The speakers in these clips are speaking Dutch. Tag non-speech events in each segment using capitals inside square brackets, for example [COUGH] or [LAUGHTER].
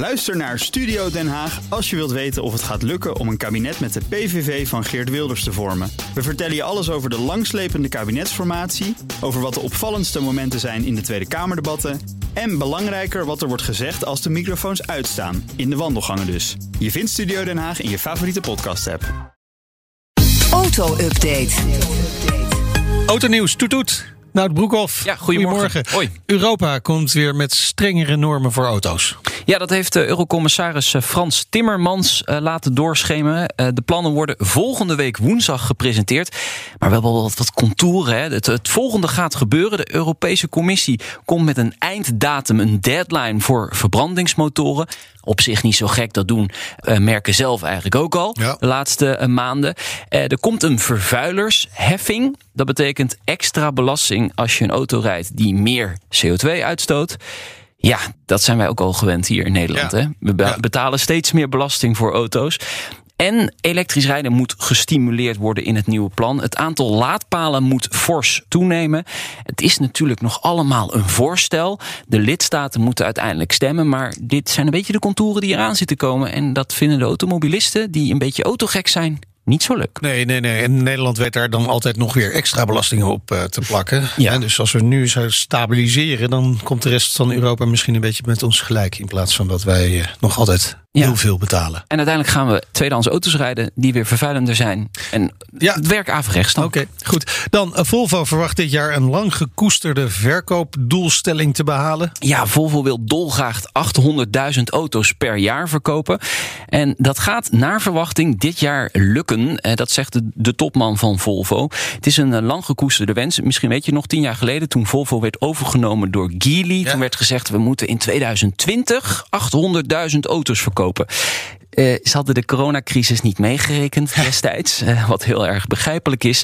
Luister naar Studio Den Haag als je wilt weten of het gaat lukken om een kabinet met de PVV van Geert Wilders te vormen. We vertellen je alles over de langslepende kabinetsformatie, over wat de opvallendste momenten zijn in de Tweede Kamerdebatten en belangrijker wat er wordt gezegd als de microfoons uitstaan, in de wandelgangen dus. Je vindt Studio Den Haag in je favoriete podcast-app. Auto-update. Autonieuws, toet toet. Nout Broekhoff. Ja, goedemorgen. Hoi. Europa komt weer met strengere normen voor auto's. Ja, dat heeft de Eurocommissaris eh, Frans Timmermans uh, laten doorschemen. De plannen worden volgende week woensdag gepresenteerd. Maar wel wat, wat contouren. Hè. Het, het, volgende gaat gebeuren. De Europese Commissie komt met een einddatum, een deadline voor verbrandingsmotoren. Op zich niet zo gek, dat doen merken zelf eigenlijk ook al ja. de laatste maanden. er komt een vervuilersheffing. Dat betekent extra belasting als je een auto rijdt die meer CO2 uitstoot. Ja, dat zijn wij ook al gewend hier in Nederland. Ja. Hè? We be betalen steeds meer belasting voor auto's. En elektrisch rijden moet gestimuleerd worden in het nieuwe plan. Het aantal laadpalen moet fors toenemen. Het is natuurlijk nog allemaal een voorstel. De lidstaten moeten uiteindelijk stemmen. Maar dit zijn een beetje de contouren die eraan zitten komen. En dat vinden de automobilisten, die een beetje autogek zijn, niet zo leuk. Nee, nee, nee. En Nederland weet daar dan altijd nog weer extra belastingen op eh, te plakken. Ja. En dus als we nu zo stabiliseren, dan komt de rest van Europa misschien een beetje met ons gelijk. In plaats van dat wij eh, nog altijd Ja. heel veel betalen. En uiteindelijk gaan we tweedehands auto's rijden die weer vervuilender zijn. En Ja. het werk averechts dan. Oké, goed. Dan, eh, Volvo verwacht dit jaar een lang gekoesterde verkoopdoelstelling te behalen. Ja, Volvo wil dolgraag 800.000 auto's per jaar verkopen. En dat gaat naar verwachting dit jaar lukken. Eh, Dat zegt de, de topman van Volvo. Het is een eh, lang gekoesterde wens. Misschien weet je nog, tien jaar geleden toen Volvo werd overgenomen door Geely. Ja. Toen werd gezegd, we moeten in 2020 800.000 auto's verkopen kopen. Eh, ze hadden de coronacrisis niet meegerekend [LAUGHS] destijds, eh, wat heel erg begrijpelijk is.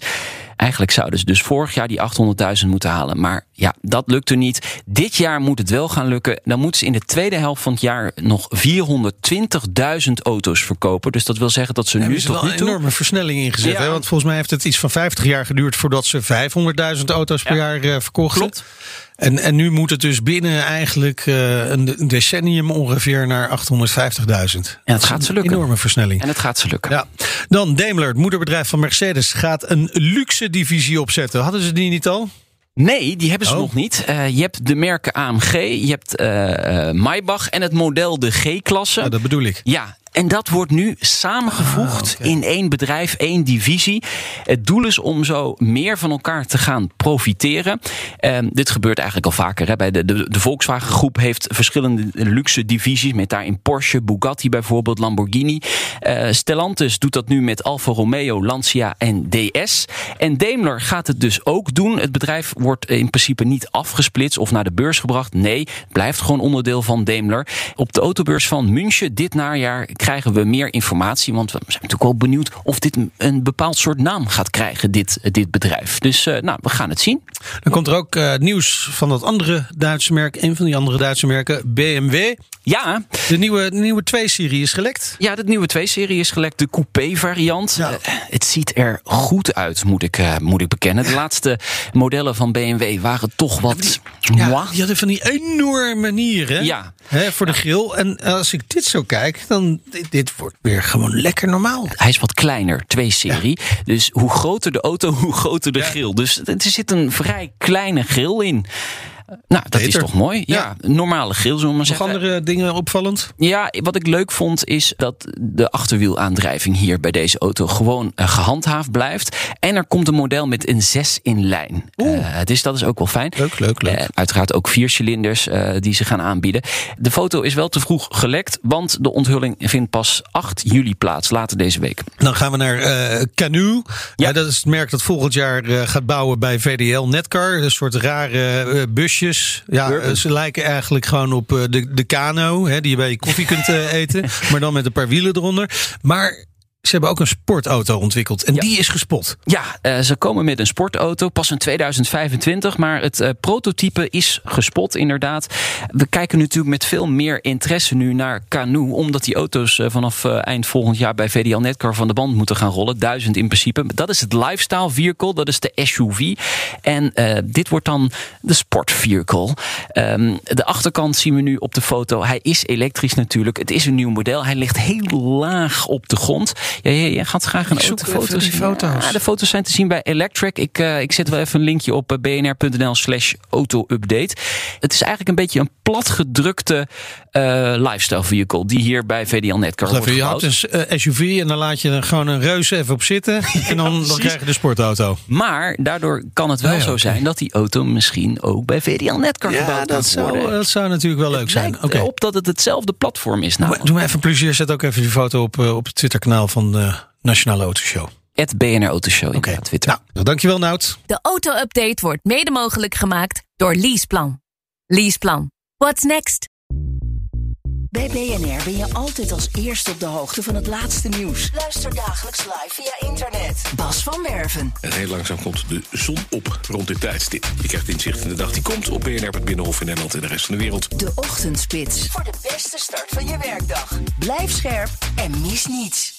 Eigenlijk zouden ze dus vorig jaar die 800.000 moeten halen. Maar ja, dat lukte niet. Dit jaar moet het wel gaan lukken. Dan moeten ze in de tweede helft van het jaar nog 420.000 auto's verkopen. Dus dat wil zeggen dat ze nu is tot wel een toe... enorme versnelling ingezet. Ja. Hè? Want volgens mij heeft het iets van 50 jaar geduurd voordat ze 500.000 auto's per Ja. jaar eh, verkochten. Klopt. En, en nu moet het dus binnen eigenlijk een een decennium ongeveer naar 850.000. En het gaat ze lukken. Enorme versnelling. En het gaat ze lukken. Ja. Dan Daimler, het moederbedrijf van Mercedes, gaat een luxe divisie opzetten. Hadden ze die niet al? Nee, die hebben ze Oh. nog niet. Eh, je hebt de merken AMG, je hebt eh, Maybach en het model de G-klasse. Ja, dat bedoel ik. Ja, en dat wordt nu samengevoegd in één bedrijf, één divisie. Het doel is om zo meer van elkaar te gaan profiteren. Ehm, dit gebeurt eigenlijk al vaker. Hè. Bij de, de, de Volkswagen Groep heeft verschillende luxe divisies. Met daarin Porsche, Bugatti bijvoorbeeld, Lamborghini. Eh, Stellantis doet dat nu met Alfa Romeo, Lancia en DS. En Daimler gaat het dus ook doen. Het bedrijf wordt in principe niet afgesplitst of naar de beurs gebracht. Nee, blijft gewoon onderdeel van Daimler. Op de autobeurs van München dit najaar krijgen we meer informatie. Want we zijn natuurlijk wel benieuwd of dit een- bepaald soort naam gaat krijgen, dit, dit bedrijf. Dus eh, nou, we gaan het zien. Dan komt er ook eh, nieuws van dat andere Duitse merk. Een van die andere Duitse merken, BMW. Ja, De nieuwe, de nieuwe 2-serie is gelekt. Ja, de nieuwe 2-serie is gelekt, de coupé-variant. Ja. Eh, het ziet er goed uit, moet ik, eh, moet ik bekennen. De laatste modellen van BMW waren toch wat... Ja, moi. die hadden van die enorme nieren Ja. hè, voor de grill. En als ik dit zo kijk, dan dit, dit wordt weer gewoon lekker normaal. Hij is wat kleiner, 2-serie. Dus hoe groter de auto, hoe groter de Ja. grill. Dus er zit een vrij kleine grill in. Nou, dat is toch mooi? Ja, normale grill, zullen we maar Nog zeggen. andere dingen opvallend? Ja, wat ik leuk vond is dat de achterwielaandrijving hier bij deze auto gewoon eh, gehandhaafd blijft. En er komt een model met een 6 in lijn. Eh, dus dat is ook wel fijn. Leuk, leuk, leuk. Eh, uiteraard ook vier cilinders die ze gaan aanbieden. De foto is wel te vroeg gelekt, want de onthulling vindt pas 8 juli plaats, later deze week. Dan gaan we naar Canoe. Ja. Dat is het merk dat volgend jaar gaat bouwen bij VDL Netcar. Een soort rare eh, Ja, eh, ze lijken eigenlijk gewoon op eh, de, de Kano, hè, die je bij je koffie kunt eh, [LAUGHS] eten. Maar dan met een paar wielen eronder. Maar Ze hebben ook een sportauto ontwikkeld en die is gespot. Ja, uh, ze komen met een sportauto pas in 2025, maar het uh, prototype is gespot inderdaad. We kijken natuurlijk met veel meer interesse nu naar Canoe, omdat die auto's uh, vanaf eind volgend jaar bij VDL Netcar van de band moeten gaan rollen. Duizend in principe. Dat is het lifestyle vehicle, dat is de SUV. En dit wordt dan de sport vehicle. Um, de achterkant zien we nu op de foto. Hij is elektrisch natuurlijk. Het is een nieuw model. Hij ligt heel laag op de grond. Ja, jij gaat graag een auto foto's zien. foto's. Ja, de foto's zijn te zien bij Electric. Ik, uh, ik zet wel even een linkje op bnr.nl slash auto-update. Het is eigenlijk een beetje een platgedrukte uh, lifestyle vehicle die hier bij VDL Netcar wordt Je had een SUV en dan laat je er gewoon een reus even op zitten [LAUGHS] en dan, dan krijg je de sportauto. Maar daardoor kan het wel ja, ja, zo zijn dat die auto misschien ook bij VDL Netcar ja, gebouwd dat zou, dat zou natuurlijk wel leuk zijn. Oké. op dat het hetzelfde platform is. Nou. Doe me even plezier, zet ook even die foto op, op het Twitter-kanaal van de Nationale Autoshow. Het BNR Autoshow in okay. Twitter. Nou, dankjewel Nout. De auto-update wordt mede mogelijk gemaakt door Leaseplan. Leaseplan. What's next? Bij BNR ben je altijd als eerste op de hoogte van het laatste nieuws. Luister dagelijks live via internet. Bas van Werven. En heel langzaam komt de zon op rond dit tijdstip. Je krijgt inzicht in de dag die komt op BNR, het Binnenhof in Nederland en de rest van de wereld. De Ochtendspits. Voor de beste start van je werkdag. Blijf scherp en mis niets.